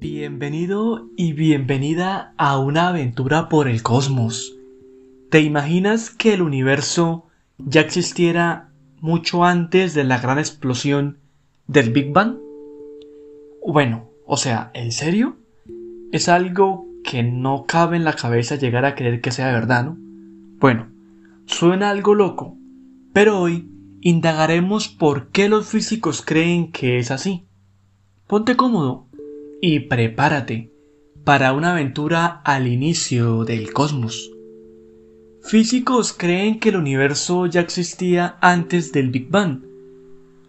Bienvenido y bienvenida a una aventura por el cosmos. ¿Te imaginas que el universo ya existiera mucho antes de la gran explosión del Big Bang? Bueno, o sea, ¿en serio? Es algo que no cabe en la cabeza llegar a creer que sea verdad, ¿no? Bueno, suena algo loco, pero hoy indagaremos por qué los físicos creen que es así. Ponte cómodo y prepárate para una aventura al inicio del cosmos. Físicos creen que el universo ya existía antes del Big Bang.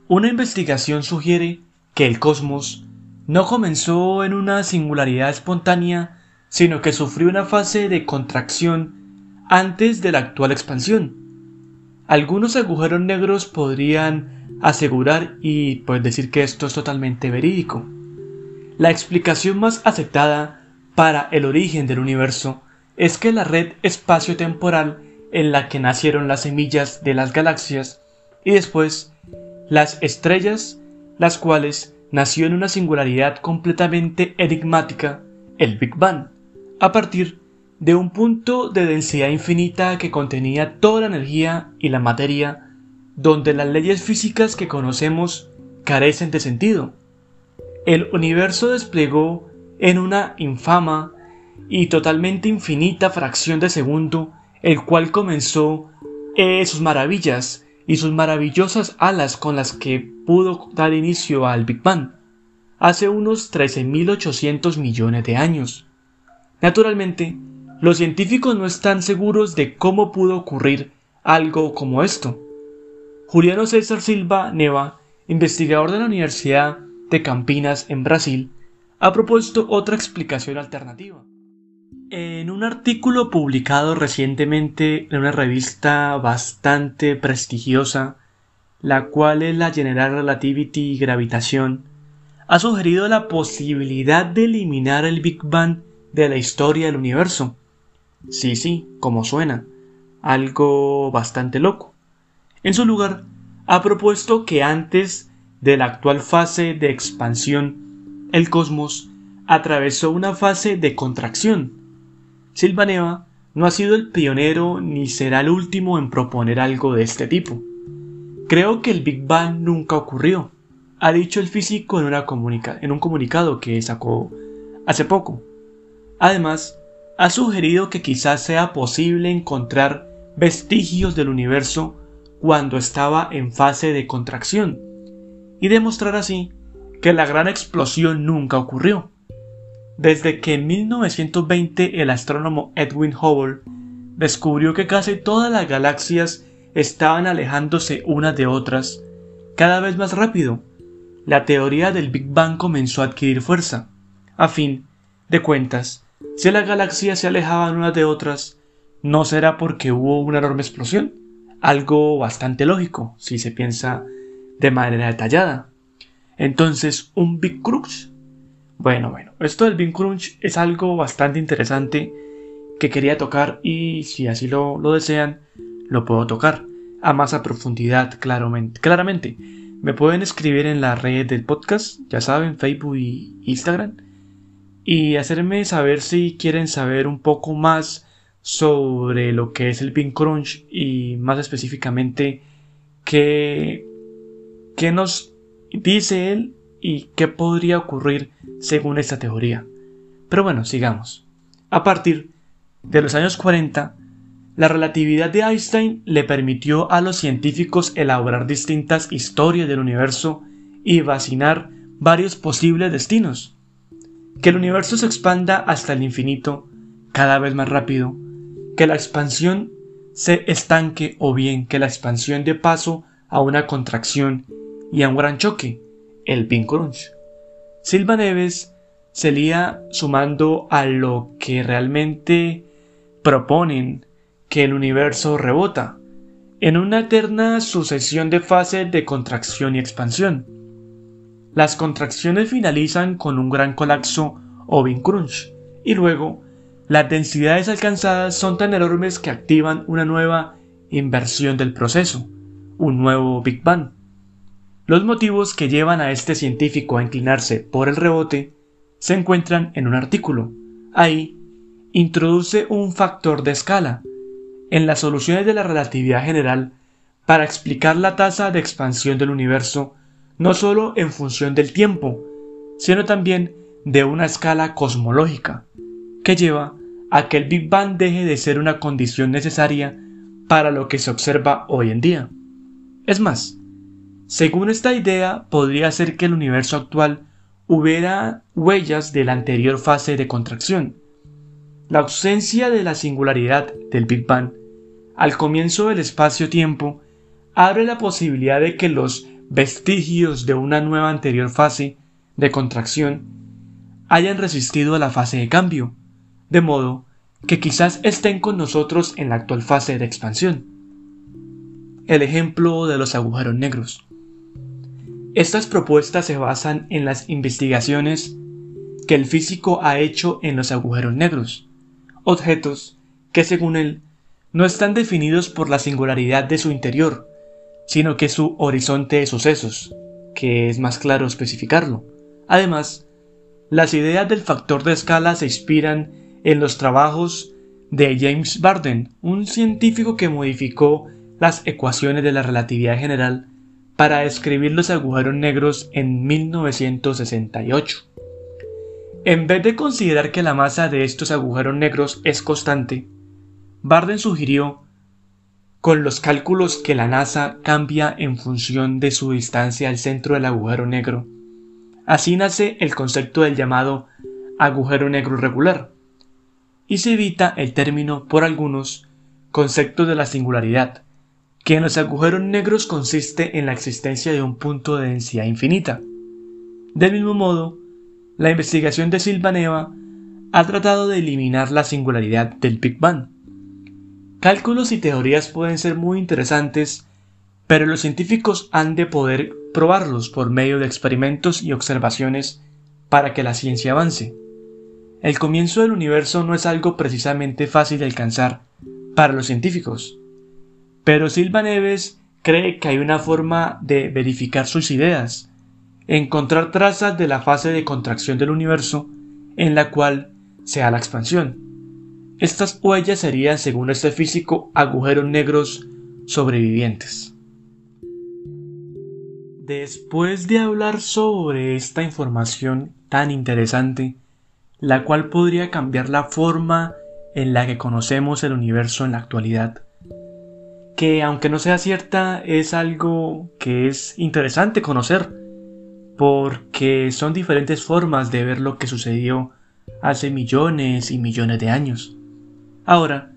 Una investigación sugiere que el cosmos no comenzó en una singularidad espontánea, sino que sufrió una fase de contracción antes de la actual expansión. Algunos agujeros negros podrían asegurar y pues decir que esto es totalmente verídico. La explicación más aceptada para el origen del universo es que la red espacio-temporal en la que nacieron las semillas de las galaxias y después las estrellas, las cuales nació en una singularidad completamente enigmática, el Big Bang, a partir de un punto de densidad infinita que contenía toda la energía y la materia, donde las leyes físicas que conocemos carecen de sentido. El universo desplegó en una infama y totalmente infinita fracción de segundo, el cual comenzó eh, sus maravillas y sus maravillosas alas con las que pudo dar inicio al Big Bang, hace unos 13.800 millones de años. Naturalmente, los científicos no están seguros de cómo pudo ocurrir algo como esto. Juliano César Silva Neva, investigador de la Universidad de Campinas en Brasil, ha propuesto otra explicación alternativa. En un artículo publicado recientemente en una revista bastante prestigiosa, la cual es la General Relativity Gravitación, ha sugerido la posibilidad de eliminar el Big Bang de la historia del universo. Sí, sí, como suena, algo bastante loco. En su lugar, ha propuesto que antes de la actual fase de expansión, el cosmos atravesó una fase de contracción, Silvaneva no ha sido el pionero ni será el último en proponer algo de este tipo. Creo que el Big Bang nunca ocurrió, ha dicho el físico en, en un comunicado que sacó hace poco. Además, ha sugerido que quizás sea posible encontrar vestigios del universo cuando estaba en fase de contracción, y demostrar así que la gran explosión nunca ocurrió. Desde que en 1920 el astrónomo Edwin Hubble descubrió que casi todas las galaxias estaban alejándose unas de otras cada vez más rápido, la teoría del Big Bang comenzó a adquirir fuerza. A fin de cuentas, si las galaxias se alejaban unas de otras, no será porque hubo una enorme explosión, algo bastante lógico si se piensa de manera detallada. Entonces, un Big Crux bueno, bueno, esto del Bean Crunch es algo bastante interesante que quería tocar y si así lo, desean, lo puedo tocar a más profundidad, claramente. claramente. Me pueden escribir en la red del podcast, ya saben, Facebook y Instagram, y hacerme saber si quieren saber un poco más sobre lo que es el Bean Crunch y más específicamente qué, qué nos dice él y qué podría ocurrir según esta teoría. Pero bueno, sigamos. A partir de los años 40, la relatividad de Einstein le permitió a los científicos elaborar distintas historias del universo y vacinar varios posibles destinos. Que el universo se expanda hasta el infinito cada vez más rápido, que la expansión se estanque o bien que la expansión dé paso a una contracción y a un gran choque, el Pink Crunch. Silva Neves se lía sumando a lo que realmente proponen que el universo rebota, en una eterna sucesión de fases de contracción y expansión. Las contracciones finalizan con un gran colapso o Big Crunch, y luego las densidades alcanzadas son tan enormes que activan una nueva inversión del proceso, un nuevo Big Bang. Los motivos que llevan a este científico a inclinarse por el rebote se encuentran en un artículo. Ahí introduce un factor de escala en las soluciones de la relatividad general para explicar la tasa de expansión del universo no solo en función del tiempo, sino también de una escala cosmológica, que lleva a que el Big Bang deje de ser una condición necesaria para lo que se observa hoy en día. Es más, según esta idea, podría ser que el universo actual hubiera huellas de la anterior fase de contracción. La ausencia de la singularidad del Big Bang al comienzo del espacio-tiempo abre la posibilidad de que los vestigios de una nueva anterior fase de contracción hayan resistido a la fase de cambio, de modo que quizás estén con nosotros en la actual fase de expansión. El ejemplo de los agujeros negros. Estas propuestas se basan en las investigaciones que el físico ha hecho en los agujeros negros, objetos que según él no están definidos por la singularidad de su interior, sino que su horizonte de sucesos, que es más claro especificarlo. Además, las ideas del factor de escala se inspiran en los trabajos de James Barden, un científico que modificó las ecuaciones de la relatividad general para describir los agujeros negros en 1968. En vez de considerar que la masa de estos agujeros negros es constante, Barden sugirió con los cálculos que la NASA cambia en función de su distancia al centro del agujero negro Así nace el concepto del llamado agujero negro regular, y se evita el término por algunos conceptos de la singularidad, que en los agujeros negros consiste en la existencia de un punto de densidad infinita. Del mismo modo, la investigación de Silvaneva ha tratado de eliminar la singularidad del Big Bang. Cálculos y teorías pueden ser muy interesantes, pero los científicos han de poder probarlos por medio de experimentos y observaciones para que la ciencia avance. El comienzo del universo no es algo precisamente fácil de alcanzar para los científicos, pero Silva Neves cree que hay una forma de verificar sus ideas, encontrar trazas de la fase de contracción del universo en la cual se da la expansión. Estas huellas serían, según este físico, agujeros negros sobrevivientes. Después de hablar sobre esta información tan interesante, la cual podría cambiar la forma en la que conocemos el universo en la actualidad, que aunque no sea cierta es algo que es interesante conocer, porque son diferentes formas de ver lo que sucedió hace millones y millones de años. Ahora,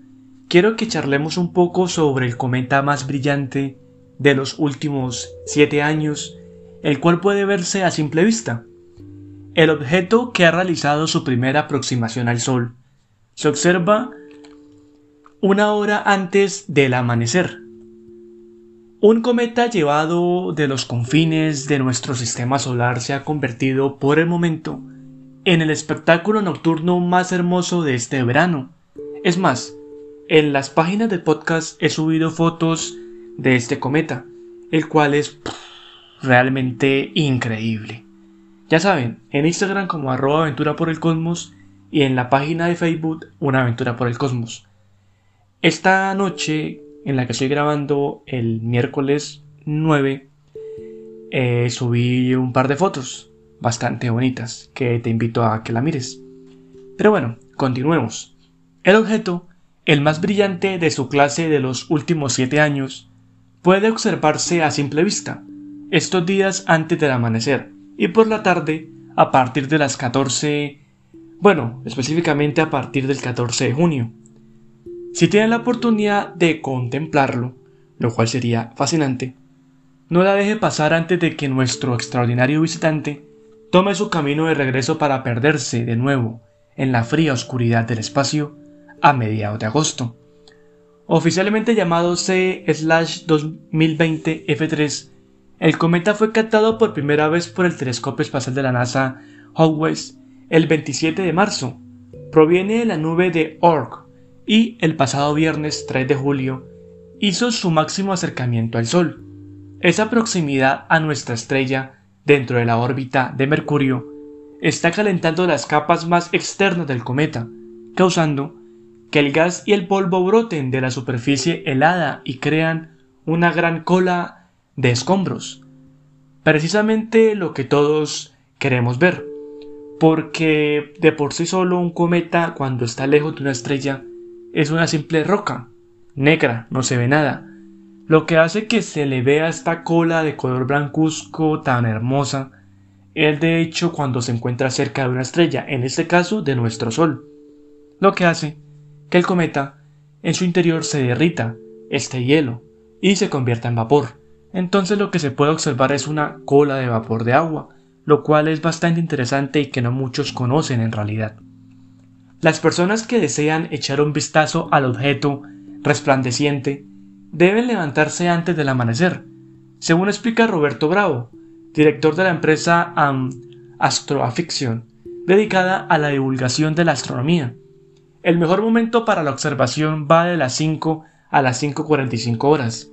quiero que charlemos un poco sobre el cometa más brillante de los últimos siete años, el cual puede verse a simple vista. El objeto que ha realizado su primera aproximación al Sol se observa una hora antes del amanecer. Un cometa llevado de los confines de nuestro sistema solar se ha convertido por el momento en el espectáculo nocturno más hermoso de este verano. Es más, en las páginas del podcast he subido fotos de este cometa, el cual es realmente increíble. Ya saben, en Instagram como arroba aventura por el cosmos y en la página de Facebook una aventura por el cosmos. Esta noche en la que estoy grabando el miércoles 9 eh, subí un par de fotos bastante bonitas que te invito a que la mires. Pero bueno, continuemos. El objeto, el más brillante de su clase de los últimos 7 años, puede observarse a simple vista, estos días antes del amanecer y por la tarde a partir de las 14, bueno, específicamente a partir del 14 de junio. Si tienen la oportunidad de contemplarlo, lo cual sería fascinante, no la deje pasar antes de que nuestro extraordinario visitante tome su camino de regreso para perderse de nuevo en la fría oscuridad del espacio a mediados de agosto. Oficialmente llamado C-2020 F3, el cometa fue captado por primera vez por el telescopio espacial de la NASA Hawkes el 27 de marzo. Proviene de la nube de Oort y el pasado viernes 3 de julio hizo su máximo acercamiento al Sol. Esa proximidad a nuestra estrella dentro de la órbita de Mercurio está calentando las capas más externas del cometa, causando que el gas y el polvo broten de la superficie helada y crean una gran cola de escombros. Precisamente lo que todos queremos ver, porque de por sí solo un cometa cuando está lejos de una estrella es una simple roca, negra, no se ve nada, lo que hace que se le vea esta cola de color blancuzco tan hermosa es de hecho cuando se encuentra cerca de una estrella, en este caso de nuestro Sol, lo que hace que el cometa en su interior se derrita este hielo y se convierta en vapor. Entonces lo que se puede observar es una cola de vapor de agua, lo cual es bastante interesante y que no muchos conocen en realidad. Las personas que desean echar un vistazo al objeto resplandeciente deben levantarse antes del amanecer, según explica Roberto Bravo, director de la empresa um, Astroafiction, dedicada a la divulgación de la astronomía. El mejor momento para la observación va de las 5 a las 5.45 horas,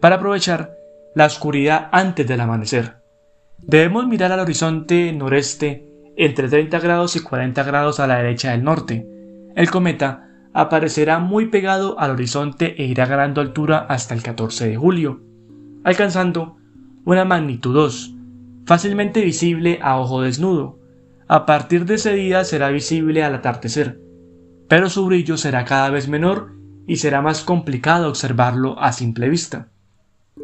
para aprovechar la oscuridad antes del amanecer. Debemos mirar al horizonte noreste entre 30 grados y 40 grados a la derecha del norte. El cometa aparecerá muy pegado al horizonte e irá ganando altura hasta el 14 de julio, alcanzando una magnitud 2, fácilmente visible a ojo desnudo. A partir de ese día será visible al atardecer, pero su brillo será cada vez menor y será más complicado observarlo a simple vista.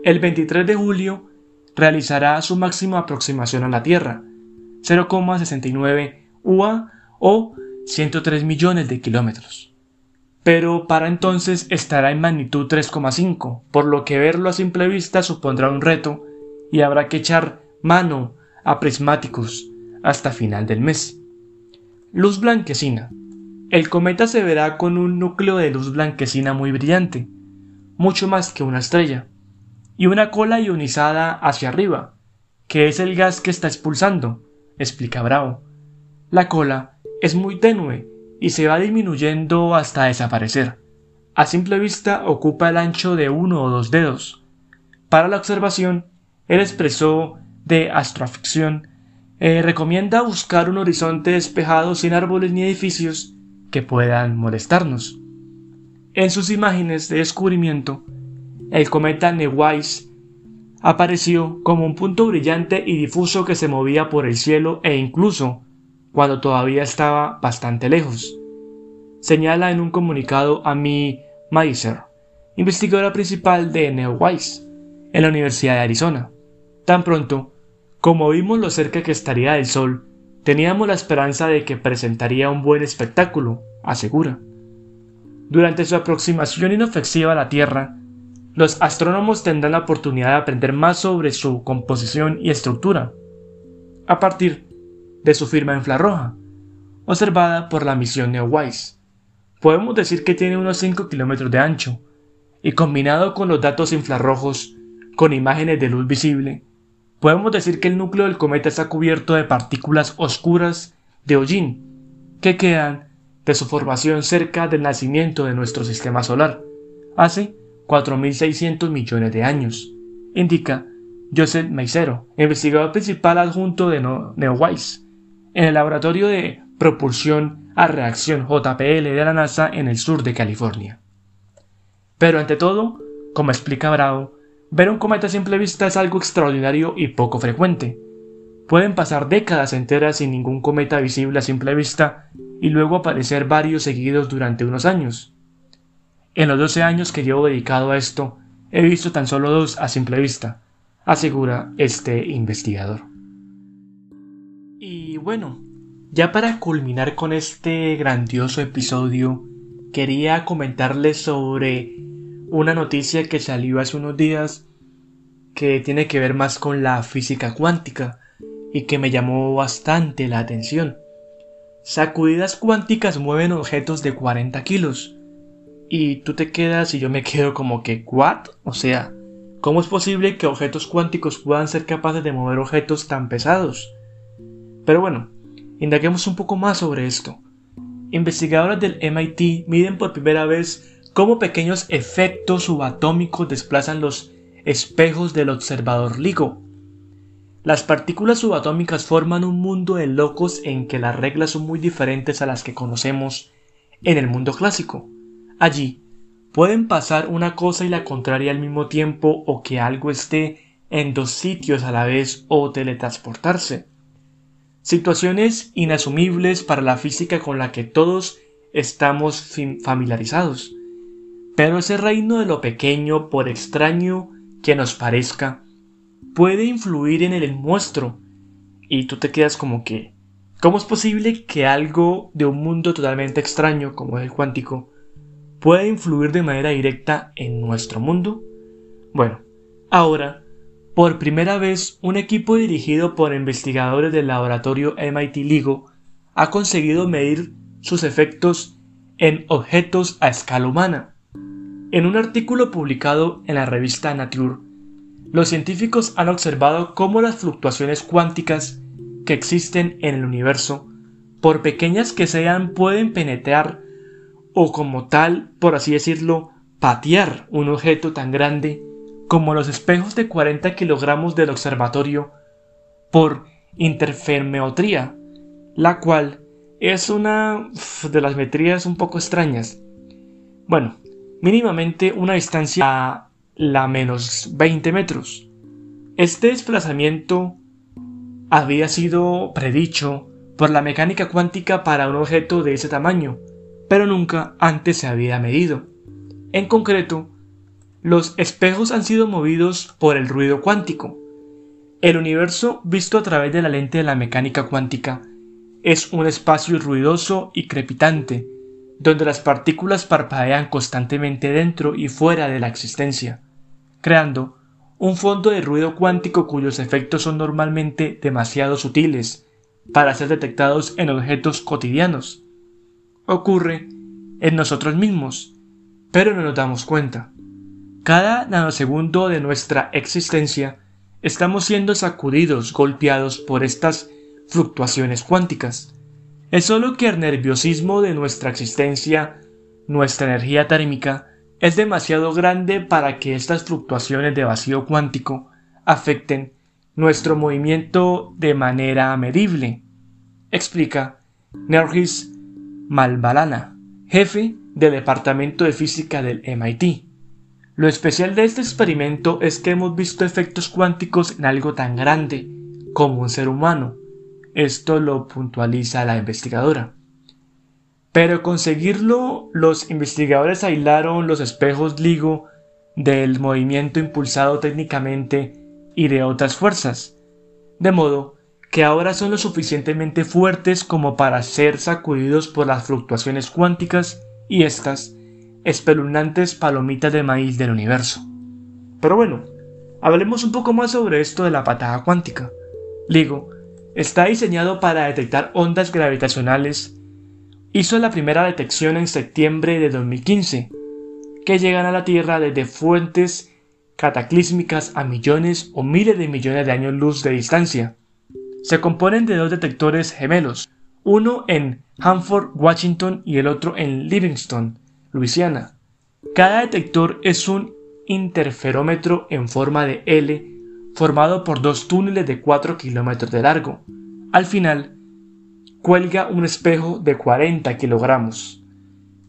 El 23 de julio realizará su máxima aproximación a la Tierra, 0,69 UA o 103 millones de kilómetros pero para entonces estará en magnitud 3,5, por lo que verlo a simple vista supondrá un reto y habrá que echar mano a prismáticos hasta final del mes. Luz blanquecina. El cometa se verá con un núcleo de luz blanquecina muy brillante, mucho más que una estrella, y una cola ionizada hacia arriba, que es el gas que está expulsando, explica Bravo. La cola es muy tenue y se va disminuyendo hasta desaparecer. A simple vista ocupa el ancho de uno o dos dedos. Para la observación, el expresor de astroficción eh, recomienda buscar un horizonte despejado sin árboles ni edificios que puedan molestarnos. En sus imágenes de descubrimiento, el cometa Neowise apareció como un punto brillante y difuso que se movía por el cielo e incluso cuando todavía estaba bastante lejos. Señala en un comunicado a mi Meiser, investigadora principal de Neowise, en la Universidad de Arizona. Tan pronto como vimos lo cerca que estaría del Sol, teníamos la esperanza de que presentaría un buen espectáculo, asegura. Durante su aproximación inofensiva a la Tierra, los astrónomos tendrán la oportunidad de aprender más sobre su composición y estructura. A partir de su firma infrarroja, observada por la misión Neowise. Podemos decir que tiene unos 5 kilómetros de ancho, y combinado con los datos infrarrojos con imágenes de luz visible, podemos decir que el núcleo del cometa está cubierto de partículas oscuras de hollín, que quedan de su formación cerca del nacimiento de nuestro sistema solar, hace 4.600 millones de años, indica Joseph Meisero, investigador principal adjunto de Neowise en el laboratorio de propulsión a reacción JPL de la NASA en el sur de California. Pero ante todo, como explica Bravo, ver un cometa a simple vista es algo extraordinario y poco frecuente. Pueden pasar décadas enteras sin ningún cometa visible a simple vista y luego aparecer varios seguidos durante unos años. En los 12 años que llevo dedicado a esto, he visto tan solo dos a simple vista, asegura este investigador. Y bueno, ya para culminar con este grandioso episodio, quería comentarles sobre una noticia que salió hace unos días que tiene que ver más con la física cuántica y que me llamó bastante la atención. Sacudidas cuánticas mueven objetos de 40 kilos. Y tú te quedas y yo me quedo como que, ¿what? O sea, ¿cómo es posible que objetos cuánticos puedan ser capaces de mover objetos tan pesados? Pero bueno, indaguemos un poco más sobre esto. Investigadores del MIT miden por primera vez cómo pequeños efectos subatómicos desplazan los espejos del observador LIGO. Las partículas subatómicas forman un mundo de locos en que las reglas son muy diferentes a las que conocemos en el mundo clásico. Allí pueden pasar una cosa y la contraria al mismo tiempo o que algo esté en dos sitios a la vez o teletransportarse. Situaciones inasumibles para la física con la que todos estamos familiarizados. Pero ese reino de lo pequeño, por extraño que nos parezca, puede influir en el nuestro. Y tú te quedas como que, ¿cómo es posible que algo de un mundo totalmente extraño como el cuántico pueda influir de manera directa en nuestro mundo? Bueno, ahora, por primera vez, un equipo dirigido por investigadores del laboratorio MIT LIGO ha conseguido medir sus efectos en objetos a escala humana. En un artículo publicado en la revista Nature, los científicos han observado cómo las fluctuaciones cuánticas que existen en el universo, por pequeñas que sean, pueden penetrar o como tal, por así decirlo, patear un objeto tan grande como los espejos de 40 kilogramos del observatorio por interferometría, la cual es una de las metrías un poco extrañas. Bueno, mínimamente una distancia la menos 20 metros. Este desplazamiento había sido predicho por la mecánica cuántica para un objeto de ese tamaño, pero nunca antes se había medido. En concreto, los espejos han sido movidos por el ruido cuántico. El universo visto a través de la lente de la mecánica cuántica es un espacio ruidoso y crepitante, donde las partículas parpadean constantemente dentro y fuera de la existencia creando un fondo de ruido cuántico cuyos efectos son normalmente demasiado sutiles para ser detectados en objetos cotidianos. Ocurre en nosotros mismos, pero no nos damos cuenta. Cada nanosegundo de nuestra existencia estamos siendo sacudidos, golpeados por estas fluctuaciones cuánticas. Es solo que el nerviosismo de nuestra existencia, nuestra energía térmica, es demasiado grande para que estas fluctuaciones de vacío cuántico afecten nuestro movimiento de manera medible, explica Nergis Malbalana, jefe del Departamento de Física del MIT. Lo especial de este experimento es que hemos visto efectos cuánticos en algo tan grande como un ser humano. Esto lo puntualiza la investigadora. Pero conseguirlo, los investigadores aislaron los espejos LIGO del movimiento impulsado técnicamente y de otras fuerzas, de modo que ahora son lo suficientemente fuertes como para ser sacudidos por las fluctuaciones cuánticas y estas espeluznantes palomitas de maíz del universo. Pero bueno, hablemos un poco más sobre esto de la patada cuántica. LIGO está diseñado para detectar ondas gravitacionales hizo la primera detección en septiembre de 2015, que llegan a la Tierra desde fuentes cataclísmicas a millones o miles de millones de años luz de distancia. Se componen de dos detectores gemelos, uno en Hanford, Washington y el otro en Livingston, Luisiana. Cada detector es un interferómetro en forma de L formado por dos túneles de 4 kilómetros de largo. Al final, cuelga un espejo de 40 kilogramos.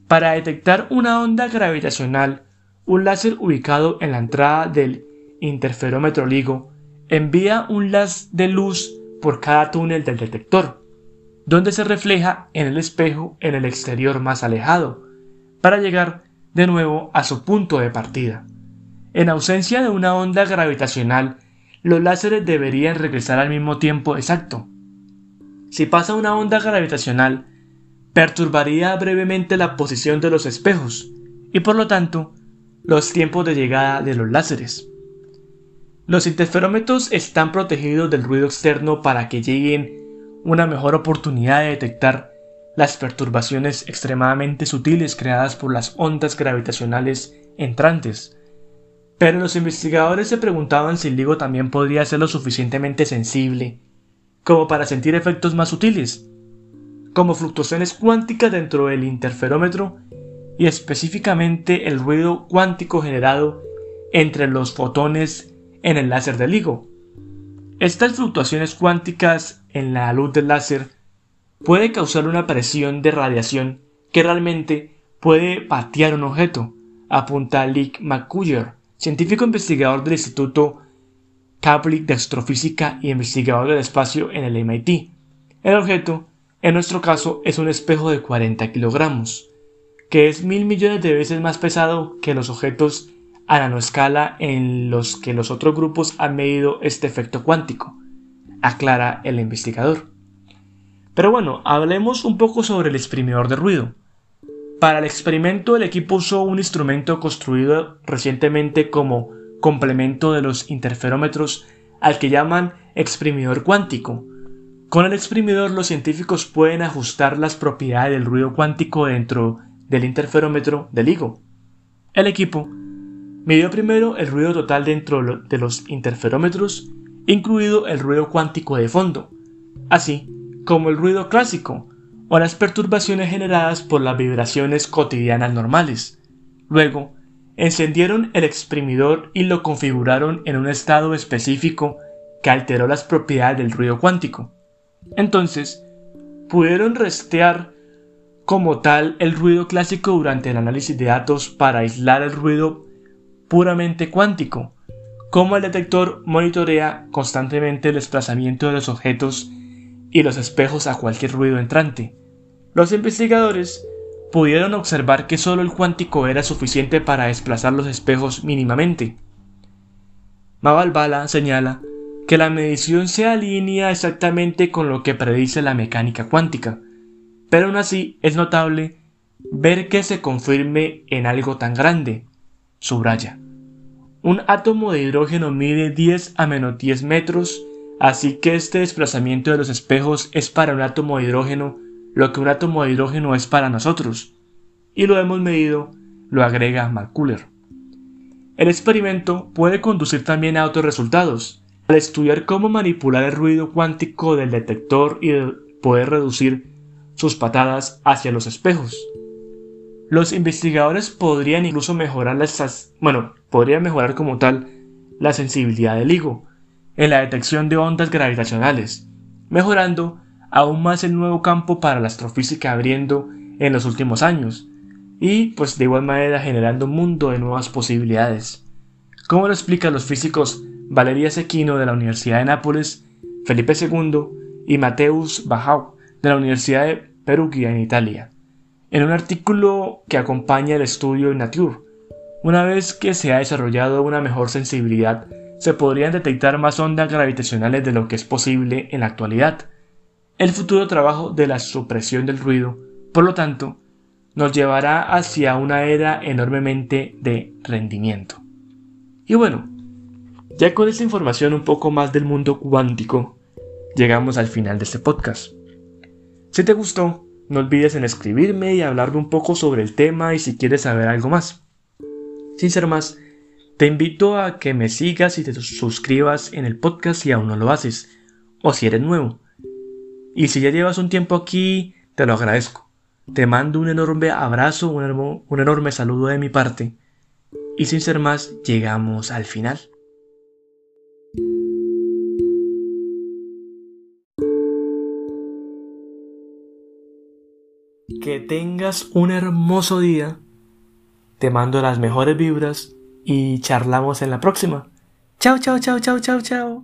Para detectar una onda gravitacional, un láser ubicado en la entrada del interferómetro LIGO envía un haz de luz por cada túnel del detector, donde se refleja en el espejo en el exterior más alejado, para llegar de nuevo a su punto de partida. En ausencia de una onda gravitacional, los láseres deberían regresar al mismo tiempo exacto, si pasa una onda gravitacional, perturbaría brevemente la posición de los espejos y por lo tanto los tiempos de llegada de los láseres. Los interferómetros están protegidos del ruido externo para que lleguen una mejor oportunidad de detectar las perturbaciones extremadamente sutiles creadas por las ondas gravitacionales entrantes. Pero los investigadores se preguntaban si el LIGO también podría ser lo suficientemente sensible como para sentir efectos más sutiles, como fluctuaciones cuánticas dentro del interferómetro y específicamente el ruido cuántico generado entre los fotones en el láser del LIGO. Estas fluctuaciones cuánticas en la luz del láser puede causar una presión de radiación que realmente puede patear un objeto, apunta Lick McCuller, científico investigador del Instituto Kepler de Astrofísica y investigador del espacio en el MIT. El objeto, en nuestro caso, es un espejo de 40 kilogramos, que es mil millones de veces más pesado que los objetos a nanoescala en los que los otros grupos han medido este efecto cuántico, aclara el investigador. Pero bueno, hablemos un poco sobre el exprimidor de ruido. Para el experimento el equipo usó un instrumento construido recientemente como complemento de los interferómetros al que llaman exprimidor cuántico. Con el exprimidor los científicos pueden ajustar las propiedades del ruido cuántico dentro del interferómetro del LIGO. El equipo midió primero el ruido total dentro de los interferómetros, incluido el ruido cuántico de fondo, así como el ruido clásico o las perturbaciones generadas por las vibraciones cotidianas normales. Luego, encendieron el exprimidor y lo configuraron en un estado específico que alteró las propiedades del ruido cuántico. Entonces, pudieron restear como tal el ruido clásico durante el análisis de datos para aislar el ruido puramente cuántico, como el detector monitorea constantemente el desplazamiento de los objetos y los espejos a cualquier ruido entrante. Los investigadores pudieron observar que solo el cuántico era suficiente para desplazar los espejos mínimamente. Mavalbala señala que la medición se alinea exactamente con lo que predice la mecánica cuántica, pero aún así es notable ver que se confirme en algo tan grande, Subraya. Un átomo de hidrógeno mide 10 a menos 10 metros, así que este desplazamiento de los espejos es para un átomo de hidrógeno lo que un átomo de hidrógeno es para nosotros. Y lo hemos medido, lo agrega McCuller. El experimento puede conducir también a otros resultados. Al estudiar cómo manipular el ruido cuántico del detector y poder reducir sus patadas hacia los espejos. Los investigadores podrían incluso mejorar las, bueno, podrían mejorar como tal la sensibilidad del higo en la detección de ondas gravitacionales, mejorando aún más el nuevo campo para la astrofísica abriendo en los últimos años, y pues de igual manera generando un mundo de nuevas posibilidades. Como lo explican los físicos Valeria Sequino de la Universidad de Nápoles, Felipe II y Mateus Bajau de la Universidad de Perugia en Italia en un artículo que acompaña el estudio en Nature. Una vez que se ha desarrollado una mejor sensibilidad, se podrían detectar más ondas gravitacionales de lo que es posible en la actualidad. El futuro trabajo de la supresión del ruido, por lo tanto, nos llevará hacia una era enormemente de rendimiento. Y bueno, ya con esta información un poco más del mundo cuántico, llegamos al final de este podcast. Si te gustó, no olvides en escribirme y hablarme un poco sobre el tema y si quieres saber algo más. Sin ser más, te invito a que me sigas y te suscribas en el podcast si aún no lo haces, o si eres nuevo. Y si ya llevas un tiempo aquí, te lo agradezco. Te mando un enorme abrazo, un, un enorme saludo de mi parte. Y sin ser más, llegamos al final. Que tengas un hermoso día. Te mando las mejores vibras y charlamos en la próxima. Chao, chao, chao, chao, chao, chao.